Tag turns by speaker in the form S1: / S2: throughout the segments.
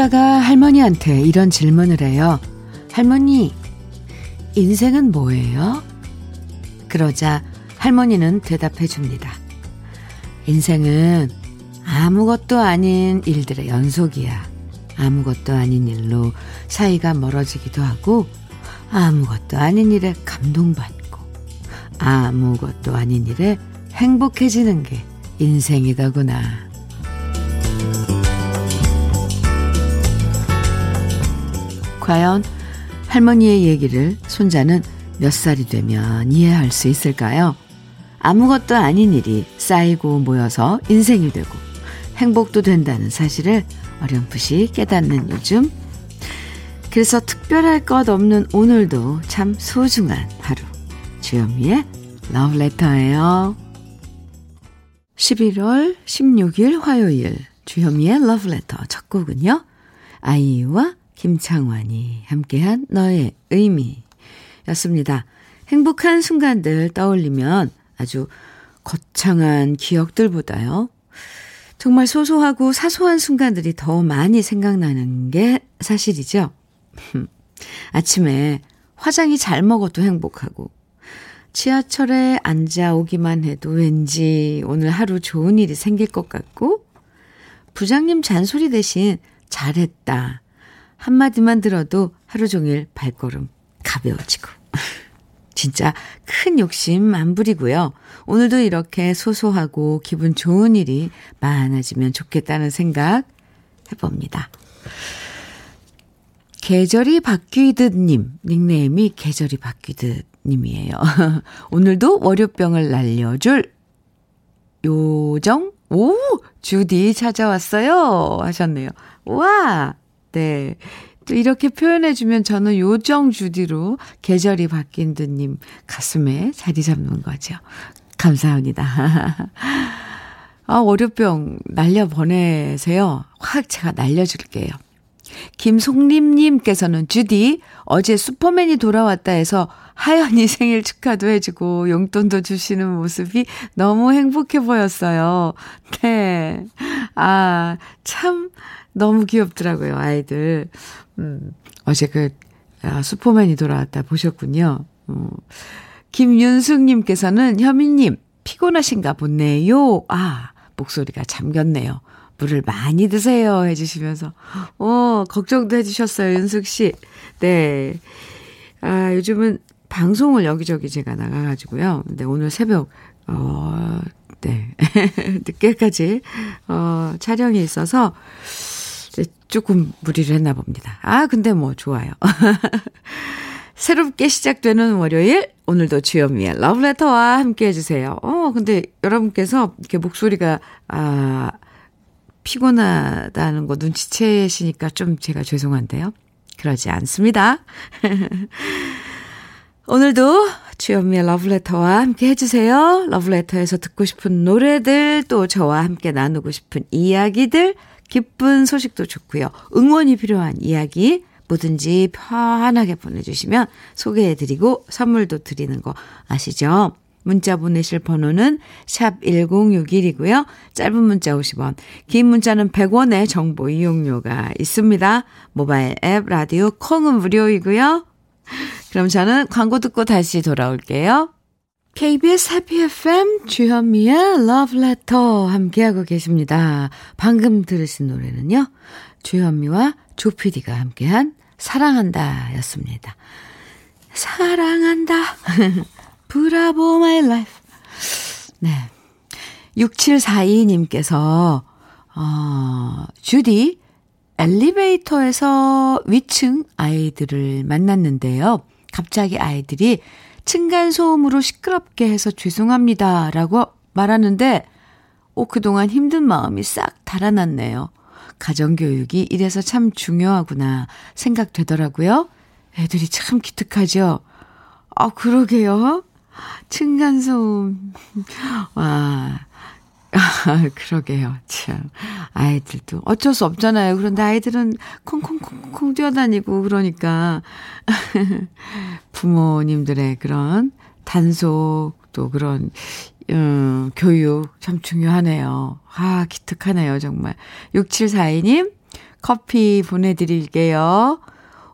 S1: 손자가 할머니한테 이런 질문을 해요. 할머니, 인생은 뭐예요? 그러자 할머니는 대답해 줍니다. 인생은 아무것도 아닌 일들의 연속이야. 아무것도 아닌 일로 사이가 멀어지기도 하고, 아무것도 아닌 일에 감동받고, 아무것도 아닌 일에 행복해지는 게 인생이더구나. 과연 할머니의 얘기를 손자는 몇 살이 되면 이해할 수 있을까요? 아무것도 아닌 일이 쌓이고 모여서 인생이 되고 행복도 된다는 사실을 어렴풋이 깨닫는 요즘. 그래서 특별할 것 없는 오늘도 참 소중한 하루. 주현미의 러브레터예요. 11월 16일 화요일 주현미의 러브레터 첫 곡은요. 아이유와 김창완이 함께한 너의 의미 였습니다. 행복한 순간들 떠올리면 아주 거창한 기억들보다요. 정말 소소하고 사소한 순간들이 더 많이 생각나는 게 사실이죠. 아침에 화장이 잘 먹어도 행복하고, 지하철에 앉아 오기만 해도 왠지 오늘 하루 좋은 일이 생길 것 같고, 부장님 잔소리 대신 잘했다. 한마디만 들어도 하루 종일 발걸음 가벼워지고. 진짜 큰 욕심 안 부리고요. 오늘도 이렇게 소소하고 기분 좋은 일이 많아지면 좋겠다는 생각 해봅니다. 계절이 바뀌듯님, 닉네임이 계절이 바뀌듯님이에요. 오늘도 월요병을 날려줄 요정, 오! 주디 찾아왔어요. 하셨네요. 와! 네. 또 이렇게 표현해주면 저는 요정 주디로 계절이 바뀐 듯님 가슴에 자리 잡는 거죠. 감사합니다. 아, 월요병 날려 보내세요. 확 제가 날려줄게요. 김송림님께서는 주디, 어제 슈퍼맨이 돌아왔다 해서 하연이 생일 축하도 해주고 용돈도 주시는 모습이 너무 행복해 보였어요. 네. 아, 참, 너무 귀엽더라고요, 아이들. 음, 어제 그, 아, 슈퍼맨이 돌아왔다 보셨군요. 어. 김윤숙님께서는 현미님, 피곤하신가 보네요. 아, 목소리가 잠겼네요. 물을 많이 드세요. 해주시면서, 어, 걱정도 해주셨어요, 윤숙씨. 네. 아, 요즘은 방송을 여기저기 제가 나가가지고요. 근데 오늘 새벽, 어, 네. 늦게까지, 어, 촬영이 있어서, 조금 무리를 했나 봅니다. 아, 근데 뭐 좋아요. 새롭게 시작되는 월요일 오늘도 주현미의 러브레터와 함께 해주세요. 어, 근데 여러분께서 이렇게 목소리가 아 피곤하다는 거 눈치채시니까 좀 제가 죄송한데요. 그러지 않습니다. 오늘도 주현미의 러브레터와 함께 해주세요. 러브레터에서 듣고 싶은 노래들, 또 저와 함께 나누고 싶은 이야기들, 기쁜 소식도 좋고요. 응원이 필요한 이야기 뭐든지 편하게 보내주시면 소개해드리고 선물도 드리는 거 아시죠? 문자 보내실 번호는 샵 1061이고요. 짧은 문자 50원, 긴 문자는 100원의 정보 이용료가 있습니다. 모바일 앱, 라디오, 콩은 무료이고요. 그럼 저는 광고 듣고 다시 돌아올게요. KBS 해피 FM 주현미의 Love Letter 함께하고 계십니다. 방금 들으신 노래는요. 주현미와 조피디가 함께한 사랑한다 였습니다. 사랑한다. Bravo My Life. 네. 6742님께서, 어, 주디, 엘리베이터에서 위층 아이들을 만났는데요. 갑자기 아이들이 층간소음으로 시끄럽게 해서 죄송합니다. 라고 말하는데, 오, 그동안 힘든 마음이 싹 달아났네요. 가정교육이 이래서 참 중요하구나 생각되더라고요. 애들이 참 기특하죠? 아, 그러게요. 층간소음. 와. 아, 그러게요. 참. 아이들도 어쩔 수 없잖아요. 그런데 아이들은 콩콩콩콩 뛰어다니고 그러니까 부모님들의 그런 단속 또 그런 음, 교육 참 중요하네요. 아, 기특하네요, 정말. 6742님, 커피 보내 드릴게요.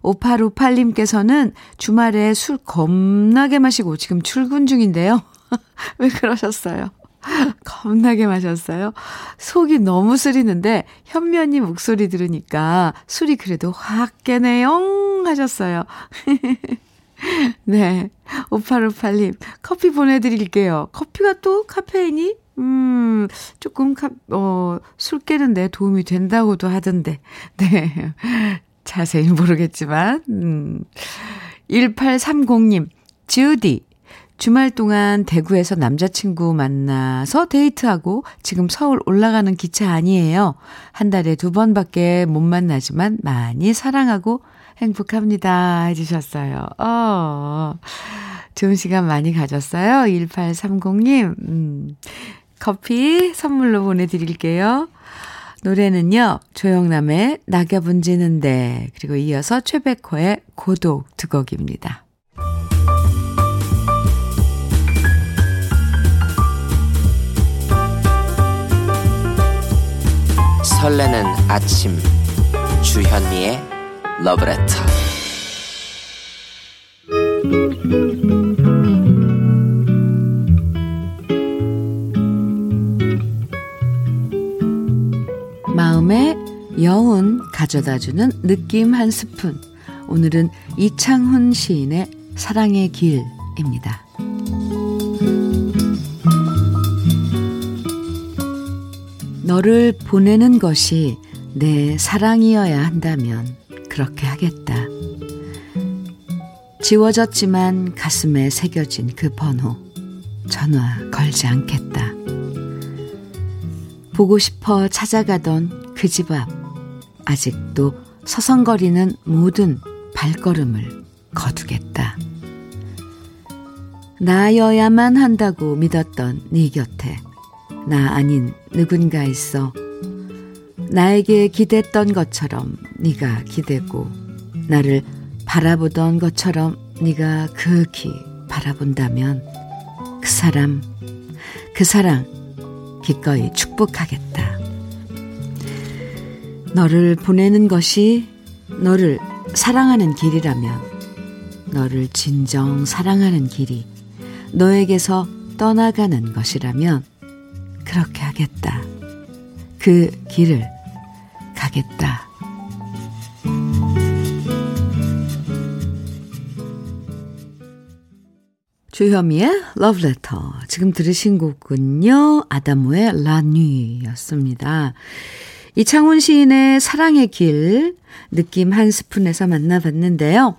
S1: 5858님께서는 주말에 술 겁나게 마시고 지금 출근 중인데요. 왜 그러셨어요? 겁나게 마셨어요. 속이 너무 쓰리는데 현면이 목소리 들으니까 술이 그래도 확 깨네요 하셨어요. 네. 5858님, 커피 보내드릴게요. 커피가 또 카페인이, 음, 조금, 카, 어, 술 깨는데 도움이 된다고도 하던데. 네. 자세히 모르겠지만, 음. 1830님, 주디. 주말 동안 대구에서 남자친구 만나서 데이트하고 지금 서울 올라가는 기차 아니에요. 한 달에 두 번밖에 못 만나지만 많이 사랑하고 행복합니다. 해주셨어요. 어, 좋은 시간 많이 가졌어요. 1830님. 음, 커피 선물로 보내드릴게요. 노래는요, 조영남의 낙엽은 지는데, 그리고 이어서 최백호의 고독 두 곡입니다.
S2: 설레는 아침, 주현미의 러브레터.
S1: 마음의 여운 가져다주는 느낌 한 스푼. 오늘은 이창훈 시인의 사랑의 길입니다. 너를 보내는 것이 내 사랑이어야 한다면 그렇게 하겠다. 지워졌지만 가슴에 새겨진 그 번호. 전화 걸지 않겠다. 보고 싶어 찾아가던 그 집 앞. 아직도 서성거리는 모든 발걸음을 거두겠다. 나여야만 한다고 믿었던 네 곁에 나 아닌 누군가 있어 나에게 기댔던 것처럼 네가 기대고 나를 바라보던 것처럼 네가 극히 바라본다면 그 사람, 그 사랑 기꺼이 축복하겠다. 너를 보내는 것이 너를 사랑하는 길이라면 너를 진정 사랑하는 길이 너에게서 떠나가는 것이라면 그렇게 하겠다. 그 길을 가겠다. 주현미의 Love Letter. 지금 들으신 곡은요, 아다모의 라뉘였습니다. 이창훈 시인의 사랑의 길, 느낌 한 스푼에서 만나봤는데요.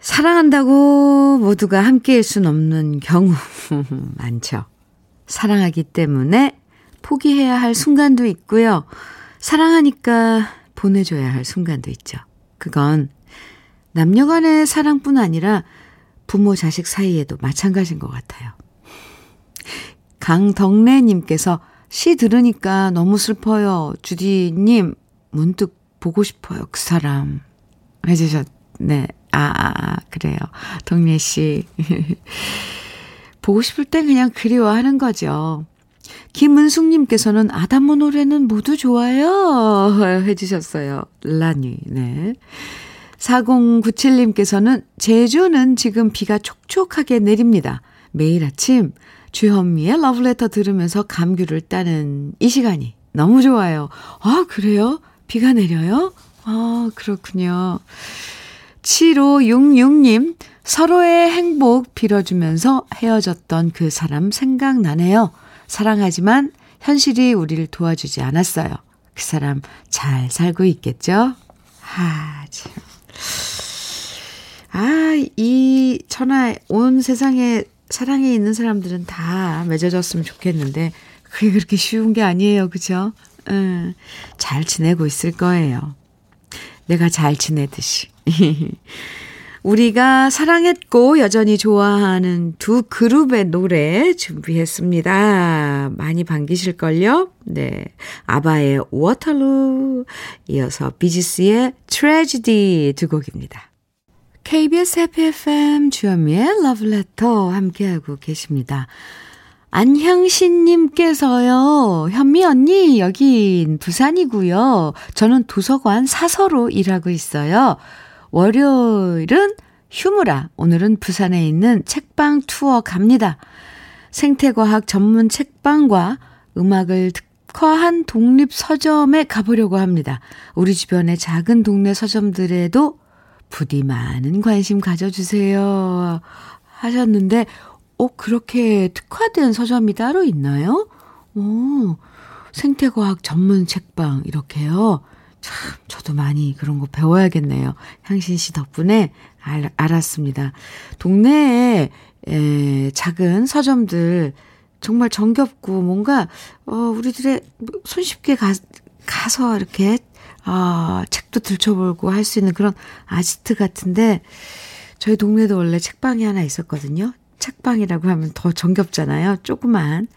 S1: 사랑한다고 모두가 함께일 순 없는 경우 많죠. 사랑하기 때문에 포기해야 할 순간도 있고요. 사랑하니까 보내줘야 할 순간도 있죠. 그건 남녀 간의 사랑뿐 아니라 부모 자식 사이에도 마찬가지인 것 같아요. 강덕래님께서 시 들으니까 너무 슬퍼요. 주디님, 문득 보고 싶어요. 그 사람. 해주셨 네. 아, 아, 아 그래요. 덕래 씨. 보고 싶을 땐 그냥 그리워하는 거죠. 김은숙님께서는 아담모 노래는 모두 좋아요. 해주셨어요. 라니, 네. 4097님께서는 제주는 지금 비가 촉촉하게 내립니다. 매일 아침 주현미의 러브레터 들으면서 감귤을 따는 이 시간이 너무 좋아요. 아, 그래요? 비가 내려요? 아, 그렇군요. 7566님, 서로의 행복 빌어주면서 헤어졌던 그 사람 생각나네요. 사랑하지만 현실이 우리를 도와주지 않았어요. 그 사람 잘 살고 있겠죠? 아, 참. 아, 이 천하 온 세상에 사랑에 있는 사람들은 다 맺어졌으면 좋겠는데 그게 그렇게 쉬운 게 아니에요. 그죠? 음, 잘 지내고 있을 거예요. 내가 잘 지내듯이. 우리가 사랑했고 여전히 좋아하는 두 그룹의 노래 준비했습니다. 많이 반기실걸요? 네. 아바의 Waterloo, 이어서 비지스의 Tragedy 두 곡입니다. KBS 해피 FM 주현미의 러브레터 함께하고 계십니다. 안향신님께서요, 현미 언니, 여긴 부산이고요. 저는 도서관 사서로 일하고 있어요. 월요일은 휴무라, 오늘은 부산에 있는 책방 투어 갑니다. 생태과학 전문 책방과 음악을 특화한 독립 서점에 가보려고 합니다. 우리 주변의 작은 동네 서점들에도 부디 많은 관심 가져주세요. 하셨는데, 어, 그렇게 특화된 서점이 따로 있나요? 오, 생태과학 전문 책방, 이렇게요. 참, 저도 많이 그런 거 배워야겠네요. 향신 씨 덕분에 알, 알았습니다. 동네에, 에, 작은 서점들, 정말 정겹고, 뭔가, 어, 우리들의 손쉽게 가, 가서 이렇게, 아, 책도 들춰보고 할 수 있는 그런 아지트 같은데, 저희 동네도 원래 책방이 하나 있었거든요. 책방이라고 하면 더 정겹잖아요. 조그만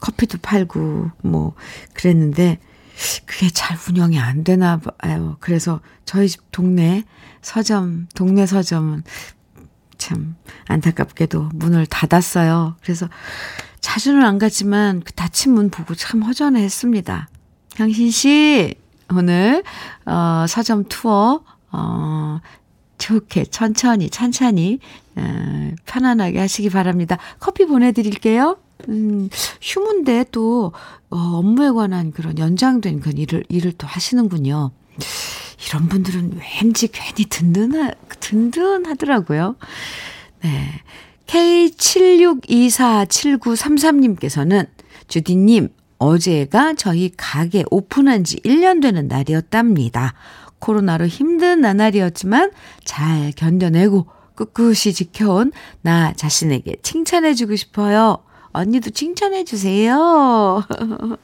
S1: 커피도 팔고 뭐 그랬는데 그게 잘 운영이 안 되나 봐요. 그래서 저희 집 동네 서점, 동네 서점은 참 안타깝게도 문을 닫았어요. 그래서 자주는 안 갔지만 그 닫힌 문 보고 참 허전했습니다. 향신 씨, 오늘, 어, 서점 투어, 어, 좋게, 천천히, 찬찬히, 어, 편안하게 하시기 바랍니다. 커피 보내드릴게요. 음, 휴무인데 또, 어, 업무에 관한 그런 연장된 그런 일을, 일을 또 하시는군요. 이런 분들은 왠지 괜히 든든하, 든든하더라고요. 네. K76247933님께서는 주디님, 어제가 저희 가게 오픈한 지 1년 되는 날이었답니다. 코로나로 힘든 나날이었지만 잘 견뎌내고 꿋꿋이 지켜온 나 자신에게 칭찬해주고 싶어요. 언니도 칭찬해 주세요.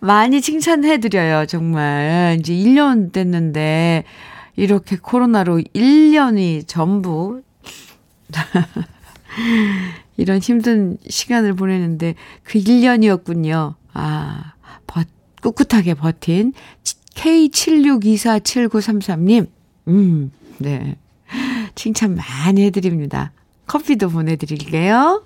S1: 많이 칭찬해 드려요, 정말. 이제 1년 됐는데, 이렇게 코로나로 1년이 전부, 이런 힘든 시간을 보내는데, 그 1년이었군요. 아, 버, 꿋꿋하게 버틴 K76247933님, 음, 네. 칭찬 많이 해드립니다. 커피도 보내드릴게요.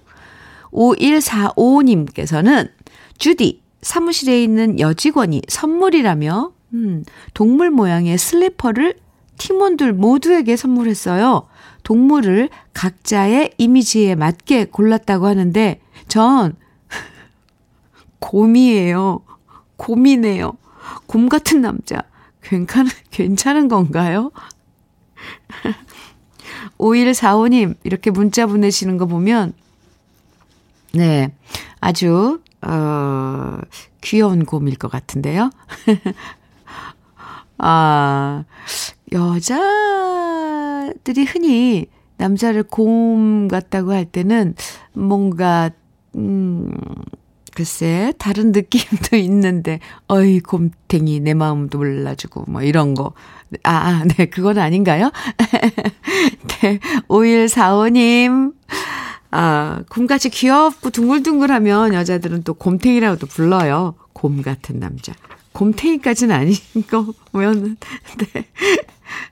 S1: 5145님께서는, 주디, 사무실에 있는 여직원이 선물이라며, 음, 동물 모양의 슬리퍼를 팀원들 모두에게 선물했어요. 동물을 각자의 이미지에 맞게 골랐다고 하는데, 전, 곰이에요. 곰이네요. 곰 같은 남자. 괜찮은, 괜찮은 건가요? 5145님, 이렇게 문자 보내시는 거 보면, 네, 아주, 어, 귀여운 곰일 것 같은데요. 아, 여자들이 흔히 남자를 곰 같다고 할 때는 뭔가, 음, 글쎄, 다른 느낌도 있는데, 어이, 곰탱이, 내 마음도 몰라주고, 뭐, 이런 거. 아, 아 네, 그건 아닌가요? 네, 5145님. 아, 곰같이 귀엽고 둥글둥글하면 여자들은 또 곰탱이라고 도 불러요. 곰 같은 남자. 곰탱이까지는 아닌 거면, 네.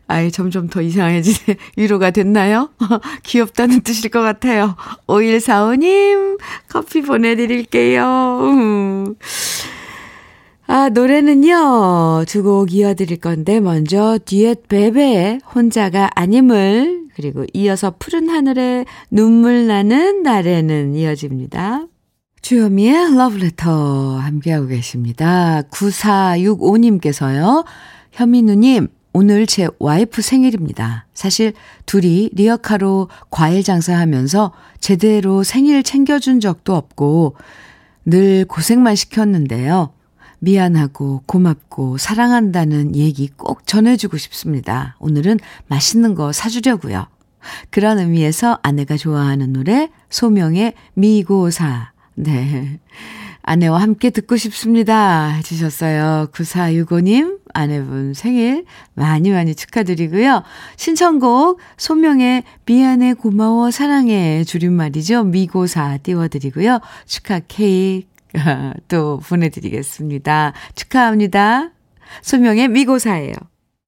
S1: 아이, 점점 더 이상해지네. 위로가 됐나요? 귀엽다는 뜻일 것 같아요. 5145님, 커피 보내드릴게요. 음. 아, 노래는요, 두 곡 이어드릴 건데, 먼저, 듀엣 베베의 혼자가 아님을, 그리고 이어서 푸른 하늘에 눈물 나는 날에는 이어집니다. 주현미의 러브레터 함께하고 계십니다. 9465님께서요, 현민우님, 오늘 제 와이프 생일입니다. 사실 둘이 리어카로 과일 장사하면서 제대로 생일 챙겨준 적도 없고 늘 고생만 시켰는데요. 미안하고 고맙고 사랑한다는 얘기 꼭 전해주고 싶습니다. 오늘은 맛있는 거 사주려고요. 그런 의미에서 아내가 좋아하는 노래 소명의 미고사. 네. 아내와 함께 듣고 싶습니다. 해주셨어요. 9465님, 아내분 생일 많이 많이 축하드리고요. 신청곡, 소명의 미안해, 고마워, 사랑해 줄임말이죠. 미고사 띄워드리고요. 축하 케이크 또 보내드리겠습니다. 축하합니다. 소명의 미고사예요.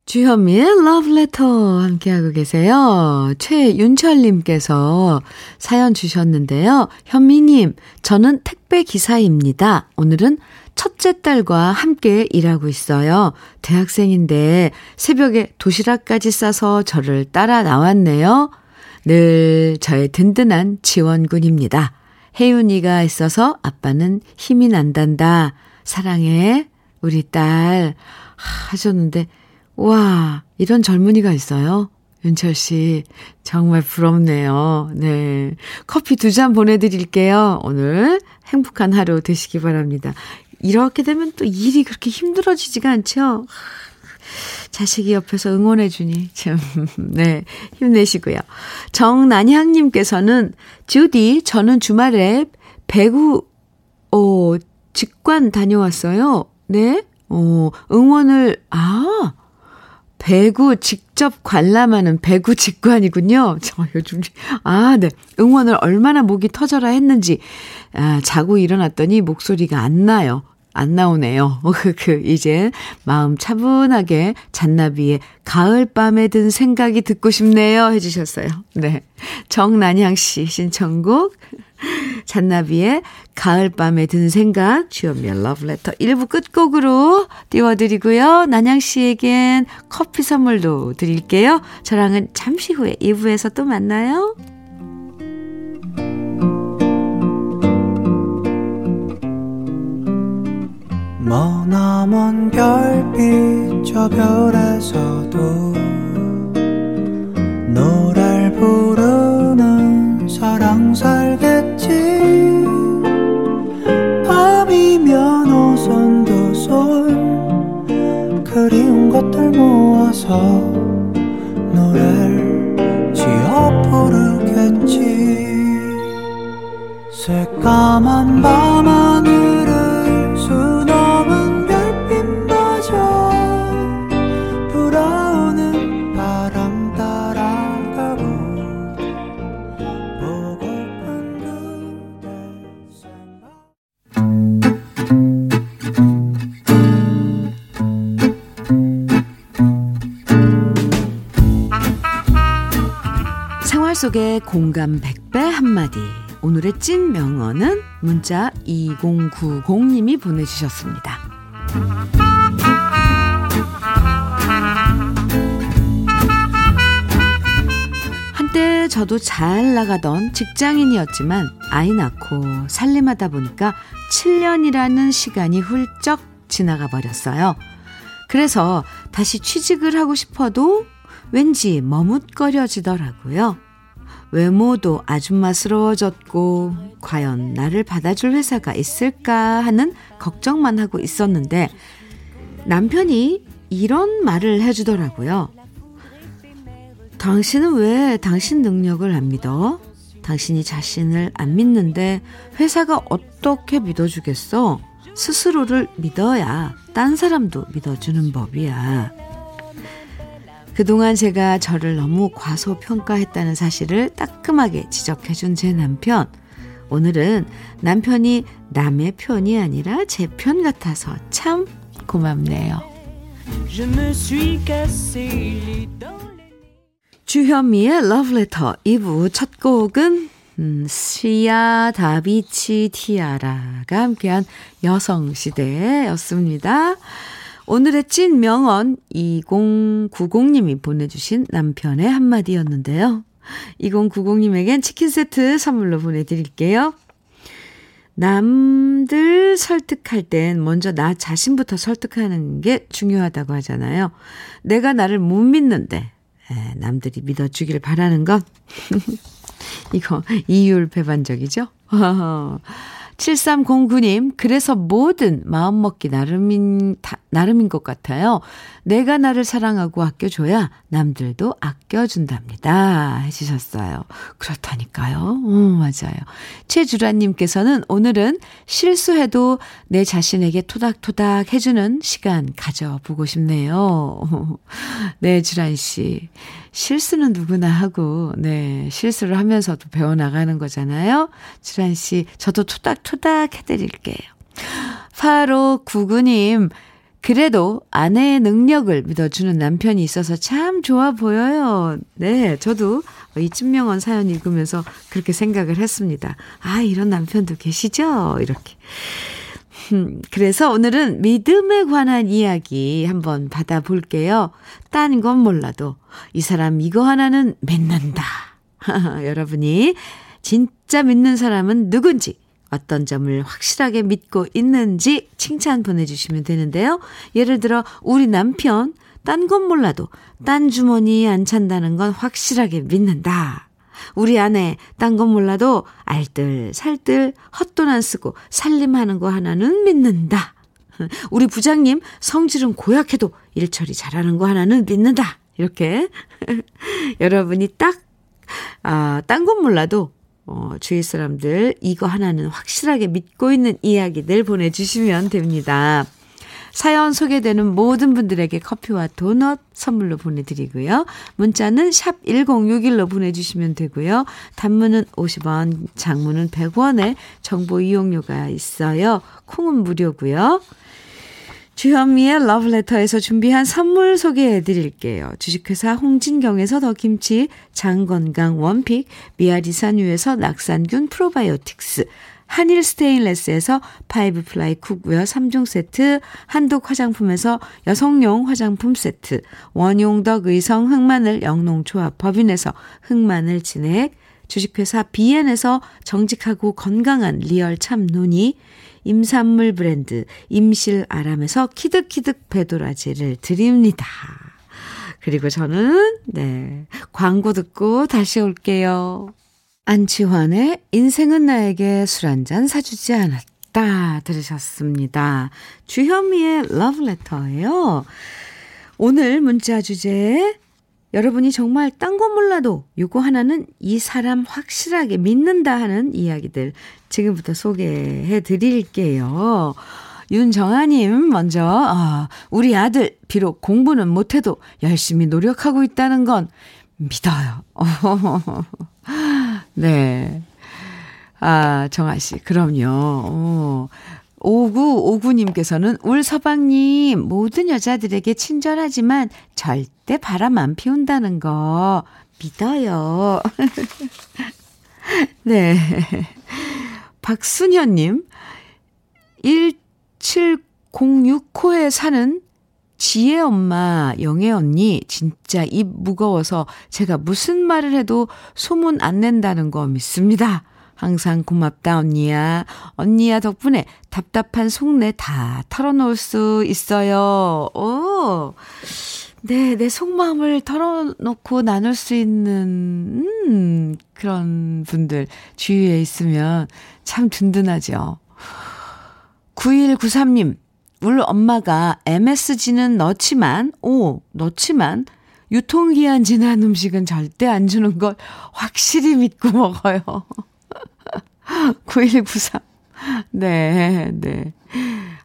S1: 주현미의 러브레터 함께하고 계세요. 최윤철님께서 사연 주셨는데요. 현미님, 저는 택배 기사입니다. 오늘은 첫째 딸과 함께 일하고 있어요. 대학생인데 새벽에 도시락까지 싸서 저를 따라 나왔네요. 늘 저의 든든한 지원군입니다. 혜윤이가 있어서 아빠는 힘이 난단다. 사랑해, 우리 딸. 하셨는데, 와, 이런 젊은이가 있어요. 윤철 씨, 정말 부럽네요. 네. 커피 두 잔 보내드릴게요. 오늘 행복한 하루 되시기 바랍니다. 이렇게 되면 또 일이 그렇게 힘들어지지가 않죠? 자식이 옆에서 응원해주니, 참, 네, 힘내시고요. 정난향님께서는, 주디, 저는 주말에 배구, 어, 직관 다녀왔어요. 네? 어, 응원을, 아, 배구 직접 관람하는 배구 직관이군요. 저 요즘, 아, 네. 응원을 얼마나 목이 터져라 했는지, 아, 자고 일어났더니 목소리가 안 나요. 안 나오네요. 그, 이제 마음 차분하게 잔나비의 가을밤에 든 생각이 듣고 싶네요. 해주셨어요. 네. 정난향 씨 신청곡. 잔나비의 가을밤에 든 생각, 주연미의 러브레터 1부 끝곡으로 띄워드리고요. 난양 씨에겐 커피 선물도 드릴게요. 저랑은 잠시 후에 2부에서 또 만나요.
S3: 머나먼 별빛 저 별에서도
S1: 오늘의 찐 명언은 문자 2090님이 보내주셨습니다. 한때 저도 잘 나가던 직장인이었지만 아이 낳고 살림하다 보니까 7년이라는 시간이 훌쩍 지나가 버렸어요. 그래서 다시 취직을 하고 싶어도 왠지 머뭇거려지더라고요. 외모도 아줌마스러워졌고 과연 나를 받아줄 회사가 있을까 하는 걱정만 하고 있었는데 남편이 이런 말을 해주더라고요. 당신은 왜 당신 능력을 안 믿어? 당신이 자신을 안 믿는데 회사가 어떻게 믿어주겠어? 스스로를 믿어야 딴 사람도 믿어주는 법이야. 그동안 제가 저를 너무 과소평가했다는 사실을 따끔하게 지적해준 제 남편. 오늘은 남편이 남의 편이 아니라 제 편 같아서 참 고맙네요. 주현미의 러브레터 2부 첫 곡은 음, 시아 다비치 티아라가 함께한 여성시대였습니다. 오늘의 찐 명언 2090님이 보내주신 남편의 한마디였는데요. 2090님에겐 치킨 세트 선물로 보내드릴게요. 남들 설득할 땐 먼저 나 자신부터 설득하는 게 중요하다고 하잖아요. 내가 나를 못 믿는데, 에, 남들이 믿어주길 바라는 것. 이거 이율배반적이죠? 7309님, 그래서 뭐든 마음먹기 나름인, 다, 나름인 것 같아요. 내가 나를 사랑하고 아껴줘야 남들도 아껴준답니다. 해주셨어요. 그렇다니까요. 어, 맞아요. 최주라님께서는 오늘은 실수해도 내 자신에게 토닥토닥 해주는 시간 가져보고 싶네요. 네, 주란씨. 실수는 누구나 하고, 네, 실수를 하면서도 배워나가는 거잖아요. 주란씨, 저도 토닥토닥 해드릴게요. 8599님, 그래도 아내의 능력을 믿어주는 남편이 있어서 참 좋아 보여요. 네, 저도 이 찐명원 사연 읽으면서 그렇게 생각을 했습니다. 아, 이런 남편도 계시죠? 이렇게. 음, 그래서 오늘은 믿음에 관한 이야기 한번 받아볼게요. 딴 건 몰라도 이 사람 이거 하나는 믿는다. 여러분이 진짜 믿는 사람은 누군지 어떤 점을 확실하게 믿고 있는지 칭찬 보내주시면 되는데요. 예를 들어 우리 남편 딴 건 몰라도 딴 주머니에 안 찬다는 건 확실하게 믿는다. 우리 아내 딴 건 몰라도 알뜰 살뜰 헛돈 안 쓰고 살림하는 거 하나는 믿는다. 우리 부장님 성질은 고약해도 일처리 잘하는 거 하나는 믿는다. 이렇게 여러분이 딱 아, 딴 건 몰라도 어, 주위 사람들 이거 하나는 확실하게 믿고 있는 이야기들 보내주시면 됩니다. 사연 소개되는 모든 분들에게 커피와 도넛 선물로 보내드리고요. 문자는 샵 1061로 보내주시면 되고요. 단문은 50원, 장문은 100원에 정보 이용료가 있어요. 콩은 무료고요. 주현미의 러브레터에서 준비한 선물 소개해 드릴게요. 주식회사 홍진경에서 더김치, 장건강 one pick, 미야리산유에서 낙산균 프로바이오틱스, 한일 스테인레스에서 five ply cookware 3종 세트, 한독 화장품에서 여성용 화장품 세트, 원용덕 의성 흑마늘 영농조합 법인에서 흑마늘 진액, 주식회사 비엔에서 정직하고 건강한 리얼 참논이, 임산물 브랜드 임실 아람에서 키득키득 배도라지를 드립니다. 그리고 저는 네 광고 듣고 다시 올게요. 안치환의 인생은 나에게 술 한 잔 사주지 않았다 들으셨습니다. 주현미의 러브레터예요. 오늘 문자 주제 여러분이 정말 딴 건 몰라도 요거 하나는 이 사람 확실하게 믿는다 하는 이야기들 지금부터 소개해 드릴게요. 윤정아님, 먼저, 아, 우리 아들, 비록 공부는 못해도 열심히 노력하고 있다는 건 믿어요. 네. 아, 정아 씨, 그럼요. 어. 5959님께서는 울 서방님, 모든 여자들에게 친절하지만 절대 바람 안 피운다는 거 믿어요. 네. 박순현님, 1706호에 사는 지혜 엄마, 영애 언니, 진짜 입 무거워서 제가 무슨 말을 해도 소문 안 낸다는 거 믿습니다. 항상 고맙다, 언니야. 언니야 덕분에 답답한 속내 다 털어놓을 수 있어요. 오. 네, 내 속마음을 털어놓고 나눌 수 있는, 음, 그런 분들 주위에 있으면 참 든든하죠. 9193님, 우리 엄마가 MSG는 넣지만, 오, 넣지만, 유통기한 지난 음식은 절대 안 주는 걸 확실히 믿고 먹어요. 9193. 네, 네.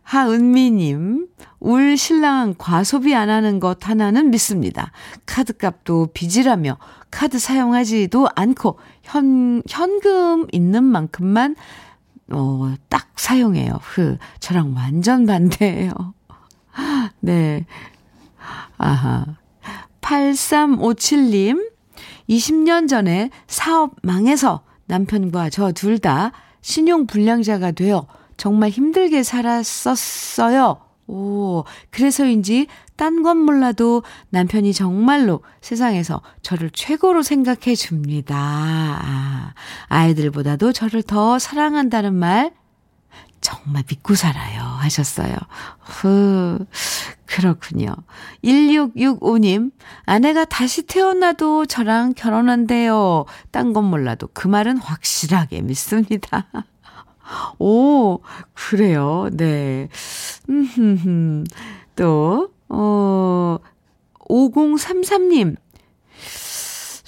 S1: 하은미님, 울 신랑 과소비 안 하는 것 하나는 믿습니다. 카드값도 빚이라며 카드 사용하지도 않고 현, 현금 있는 만큼만, 어, 딱 사용해요. 그, 저랑 완전 반대예요. 네. 아하. 8357님, 20년 전에 사업 망해서 남편과 저 둘 다 신용 불량자가 되어 정말 힘들게 살았었어요. 오, 그래서인지 딴 건 몰라도 남편이 정말로 세상에서 저를 최고로 생각해 줍니다. 아, 아이들보다도 저를 더 사랑한다는 말 정말 믿고 살아요. 하셨어요. 후, 그렇군요. 1665님, 아내가 다시 태어나도 저랑 결혼한대요. 딴 건 몰라도 그 말은 확실하게 믿습니다. 오, 그래요. 네. 음, 또, 어, 5033님.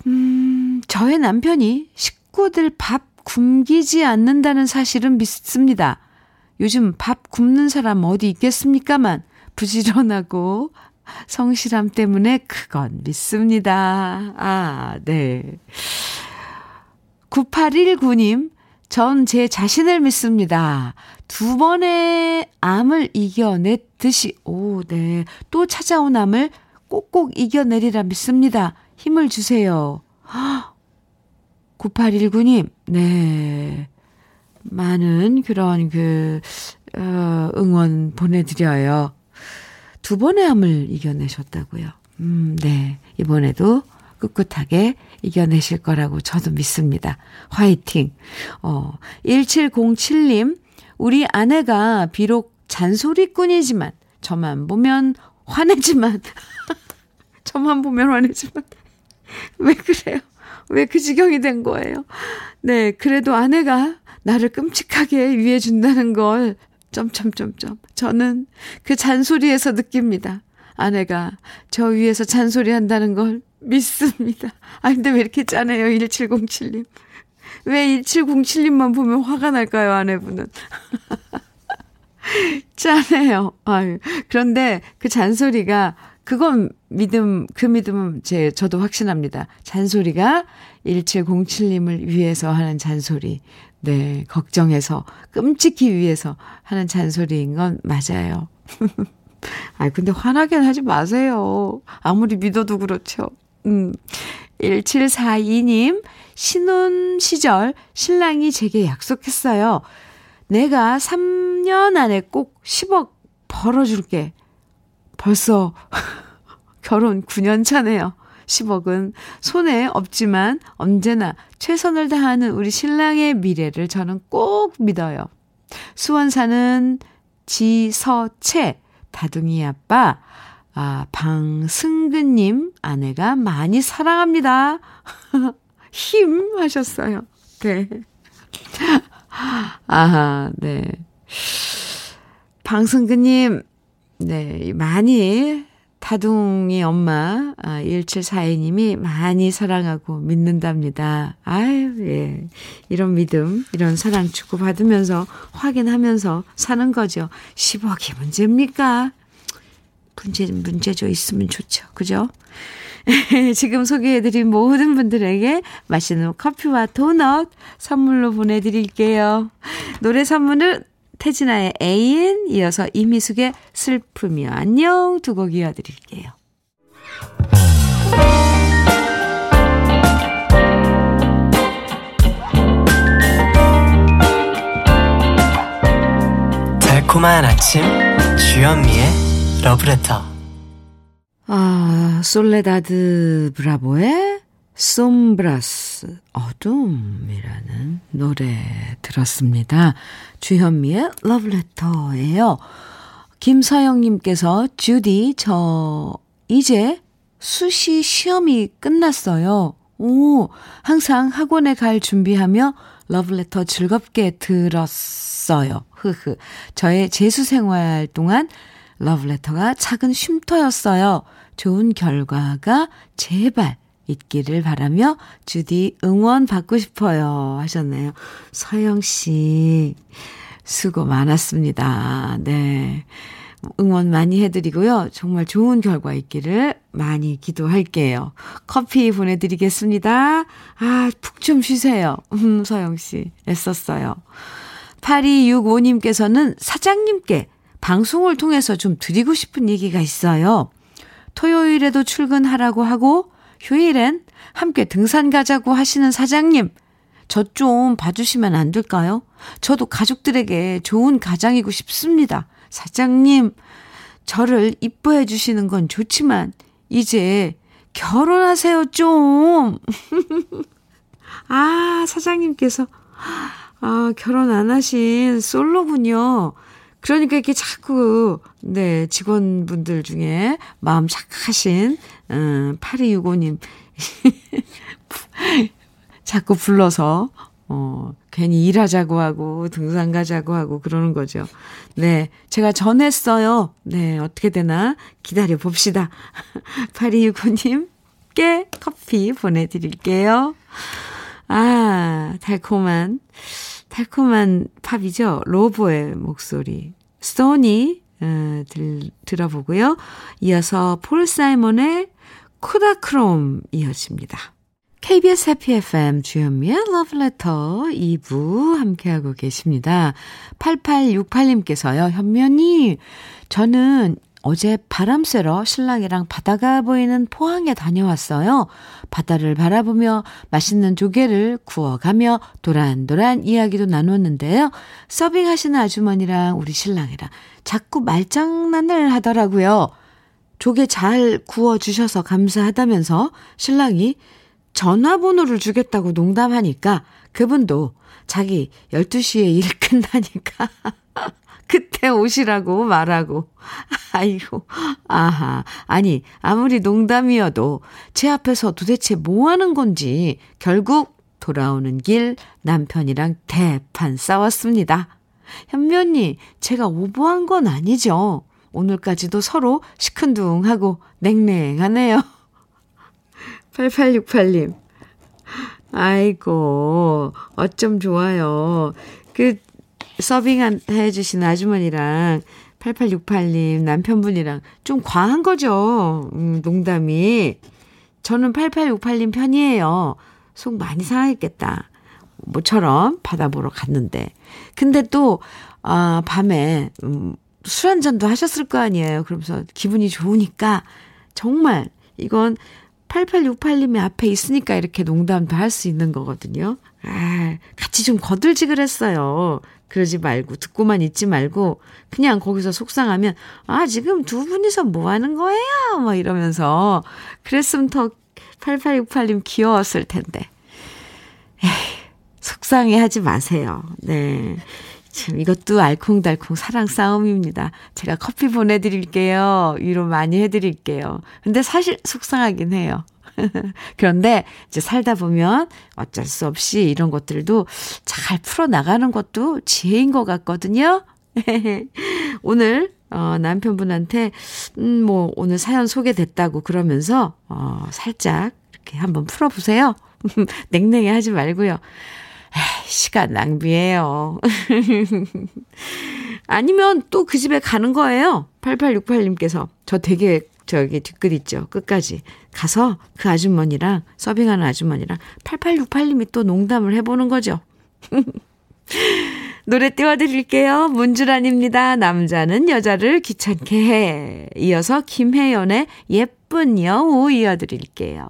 S1: 음, 저의 남편이 식구들 밥 굶기지 않는다는 사실은 믿습니다. 요즘 밥 굶는 사람 어디 있겠습니까만 부지런하고 성실함 때문에 그건 믿습니다. 아, 네. 9819님, 전 제 자신을 믿습니다. 두 번의 암을 이겨냈듯이, 오, 네. 또 찾아온 암을 꼭꼭 이겨내리라 믿습니다. 힘을 주세요. 9819님, 네. 많은 그런 그, 어, 응원 보내드려요. 두 번의 암을 이겨내셨다고요. 음, 네. 이번에도 꿋꿋하게 이겨내실 거라고 저도 믿습니다. 화이팅. 어, 1707님, 우리 아내가 비록 잔소리꾼이지만, 저만 보면 화내지만, 저만 보면 화내지만, 왜 그래요? 왜 그 지경이 된 거예요? 네, 그래도 아내가 나를 끔찍하게 위해 준다는 걸, 점점점점. 저는 그 잔소리에서 느낍니다. 아내가 저 위에서 잔소리 한다는 걸 믿습니다. 아, 근데 왜 이렇게 짜네요, 1707님. 왜 1707님만 보면 화가 날까요, 아내분은? 짜네요. 아유. 그런데 그 잔소리가, 그건 믿음, 그 믿음은 제, 저도 확신합니다. 잔소리가 1707님을 위해서 하는 잔소리. 네, 걱정해서, 끔찍히 위해서 하는 잔소리인 건 맞아요. 아, 근데 화나게 하지 마세요. 아무리 믿어도 그렇죠. 음. 1742님, 신혼 시절 신랑이 제게 약속했어요. 내가 3년 안에 꼭 10억 벌어줄게. 벌써 결혼 9년 차네요. 10억은 손에 없지만 언제나 최선을 다하는 우리 신랑의 미래를 저는 꼭 믿어요. 수원 사는 지서채 다둥이 아빠 아, 방승근님 아내가 많이 사랑합니다. 힘 하셨어요. 네. 아하, 네. 방승근님, 네, 많이 다둥이 엄마, 아, 1742님이 많이 사랑하고 믿는답니다. 아유, 예. 이런 믿음, 이런 사랑 주고받으면서 확인하면서 사는 거죠. 10억이 문제입니까? 문제, 문제죠. 있으면 좋죠. 그죠? 지금 소개해드린 모든 분들에게 맛있는 커피와 도넛 선물로 보내드릴게요. 노래 선물은 태진아의 애인, 이어서 이미숙의 슬픔이 안녕 두 곡 이어드릴게요.
S2: 달콤한 아침 주현미의 러브레터
S1: 아, 솔레다드 브라보의 솜브라스 어둠이라는 노래 들었습니다. 주현미의 러브레터예요. 김서영님께서 주디 저 이제 수시 시험이 끝났어요. 오, 항상 학원에 갈 준비하며 러브레터 즐겁게 들었어요. 흐흐. 저의 재수 생활 동안 러브레터가 작은 쉼터였어요. 좋은 결과가 제발 있기를 바라며 주디 응원 받고 싶어요 하셨네요. 서영 씨 수고 많았습니다. 네. 응원 많이 해드리고요. 정말 좋은 결과 있기를 많이 기도할게요. 커피 보내드리겠습니다. 아, 푹 좀 쉬세요. 음, 서영 씨. 애썼어요. 8265님께서는 사장님께 방송을 통해서 좀 드리고 싶은 얘기가 있어요. 토요일에도 출근하라고 하고 휴일엔 함께 등산 가자고 하시는 사장님, 저 좀 봐주시면 안 될까요? 저도 가족들에게 좋은 가장이고 싶습니다. 사장님, 저를 이뻐해 주시는 건 좋지만, 이제 결혼하세요, 좀. 아, 사장님께서, 아, 결혼 안 하신 솔로군요. 그러니까 이렇게 자꾸, 네, 직원분들 중에 마음 착하신, 음, 8265님. 자꾸 불러서, 어, 괜히 일하자고 하고, 등산 가자고 하고, 그러는 거죠. 네. 제가 전했어요. 네. 어떻게 되나 기다려 봅시다. 8265님께 커피 보내드릴게요. 아, 달콤한. 달콤한 팝이죠. 로보의 목소리. 스토니 어, 들, 들어보고요. 이어서 폴 사이먼의 코다크롬 이어집니다. KBS 해피 FM 주현미의 러브레터 2부 함께하고 계십니다. 8868님께서요, 현면이, 저는 어제 바람 쐬러 신랑이랑 바다가 보이는 포항에 다녀왔어요. 바다를 바라보며 맛있는 조개를 구워가며 도란도란 이야기도 나눴는데요. 서빙하시는 아주머니랑 우리 신랑이랑 자꾸 말장난을 하더라고요. 조개 잘 구워주셔서 감사하다면서 신랑이 전화번호를 주겠다고 농담하니까 그분도 자기 12시에 일 끝나니까 그때 오시라고 말하고. 아이고, 아하. 아니, 아무리 농담이어도 제 앞에서 도대체 뭐 하는 건지 결국 돌아오는 길 남편이랑 대판 싸웠습니다. 현면이 제가 오버한 건 아니죠. 오늘까지도 서로 시큰둥하고 냉랭하네요. 8868님. 아이고, 어쩜 좋아요. 그, 서빙 해 주신 아주머니랑 8868님 남편분이랑 좀 과한 거죠. 음, 농담이. 저는 8868님 편이에요. 속 많이 상했겠다. 모처럼 바다 보러 갔는데. 근데 또, 아, 밤에, 음, 술 한잔도 하셨을 거 아니에요. 그러면서 기분이 좋으니까 정말 이건 8868님이 앞에 있으니까 이렇게 농담도 할 수 있는 거거든요. 아, 같이 좀 거들지 그랬어요. 그러지 말고, 듣고만 있지 말고, 그냥 거기서 속상하면, 아, 지금 두 분이서 뭐 하는 거예요? 뭐 이러면서, 그랬으면 더 8868님 귀여웠을 텐데. 에이, 속상해 하지 마세요. 네. 참, 이것도 알콩달콩 사랑 싸움입니다. 제가 커피 보내드릴게요. 위로 많이 해드릴게요. 근데 사실 속상하긴 해요. 그런데 이제 살다 보면 어쩔 수 없이 이런 것들도 잘 풀어나가는 것도 지혜인 것 같거든요. 오늘, 어, 남편분한테, 음, 뭐, 오늘 사연 소개됐다고 그러면서, 어, 살짝 이렇게 한번 풀어보세요. 냉랭해 하지 말고요. 에이, 시간 낭비예요. 아니면 또 그 집에 가는 거예요. 8868님께서. 저 되게 저기 뒷글 있죠. 끝까지. 가서 그 아주머니랑 서빙하는 아주머니랑 8868님이 또 농담을 해보는 거죠. 노래 띄워드릴게요. 문주란입니다. 남자는 여자를 귀찮게 해. 이어서 김혜연의 예쁜 여우 이어드릴게요.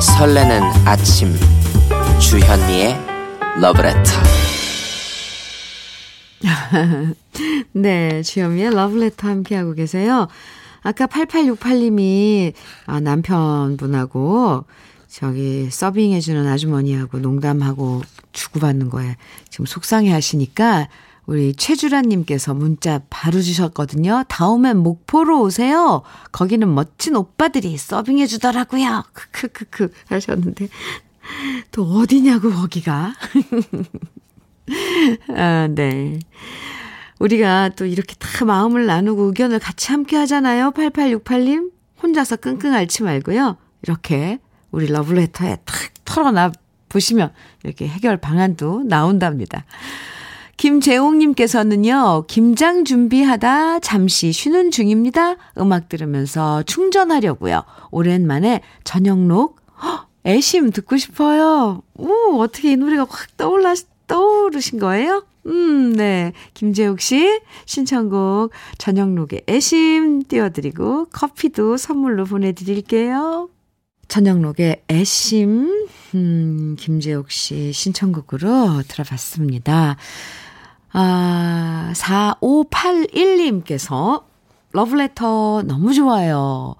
S4: 설레는 아침 주현미의 러브레터
S1: 네, 주현미의 러브레터 함께하고 계세요. 아까 8868님이 아, 남편분하고 저기 서빙해주는 아주머니하고 농담하고 주고받는 거에 지금 속상해 하시니까 우리 최주라님께서 문자 바로 주셨거든요. 다음엔 목포로 오세요. 거기는 멋진 오빠들이 서빙해 주더라고요. 크크크크 하셨는데 또 어디냐고 거기가. 아, 네. 우리가 또 이렇게 다 마음을 나누고 의견을 같이 함께 하잖아요. 8868님. 혼자서 끙끙 앓지 말고요. 이렇게 우리 러블레터에 탁 털어놔 보시면 이렇게 해결 방안도 나온답니다. 김재홍님께서는요, 김장 준비하다 잠시 쉬는 중입니다. 음악 들으면서 충전하려고요. 오랜만에 저녁록, 헉, 애심 듣고 싶어요. 오, 어떻게 이 노래가 확 떠올라, 떠오르신 거예요? 음, 네. 김재욱 씨 신청곡 저녁록의 애심 띄워드리고 커피도 선물로 보내드릴게요. 저녁록의 애심, 음, 김재욱 씨 신청곡으로 들어봤습니다. 아, 4581님께서 러브레터 너무 좋아요.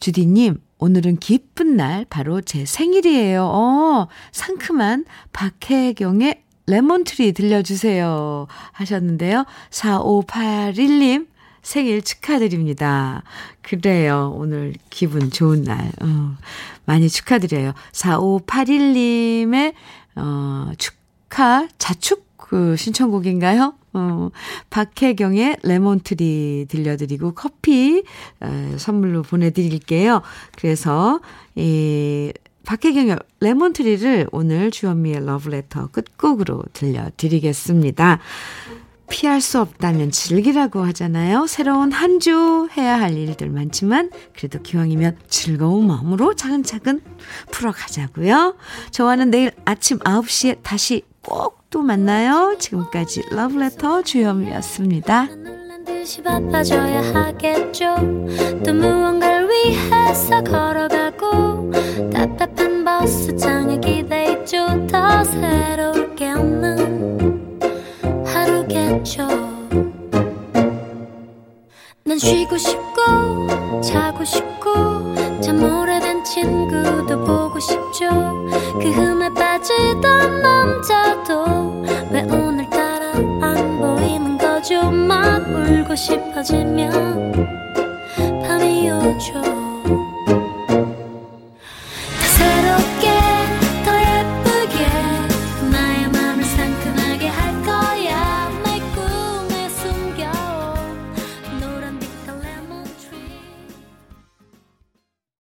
S1: 주디님, 오늘은 기쁜 날, 바로 제 생일이에요. 어, 상큼한 박혜경의 레몬트리 들려주세요. 하셨는데요. 4581님, 생일 축하드립니다. 그래요. 오늘 기분 좋은 날. 어, 많이 축하드려요. 4581님의, 어, 축하, 자축 그 신청곡인가요? 어, 박혜경의 레몬트리 들려드리고 커피 에, 선물로 보내드릴게요. 그래서 이 박혜경의 레몬트리를 오늘 주현미의 러브레터 끝곡으로 들려드리겠습니다. 피할 수 없다면 즐기라고 하잖아요. 새로운 한 주 해야 할 일들 많지만 그래도 기왕이면 즐거운 마음으로 차근차근 풀어가자고요. 저와는 내일 아침 9시에 다시 꼭 또 만나요. 지금까지 러브레터 주현미였습니다.
S5: 바빠져야 하겠죠 또 무언가를 위해서 걸어가고 답답한 버스장에 기대있죠 더 새로울 게 없는 하루겠죠 난 쉬고 싶고 자고 싶고 참 오래된 친구도 보고 싶죠? 그 흠에 빠지던 남자도 왜 오늘따라 안 보이는 거죠? 막 울고 싶어지면 밤이 오죠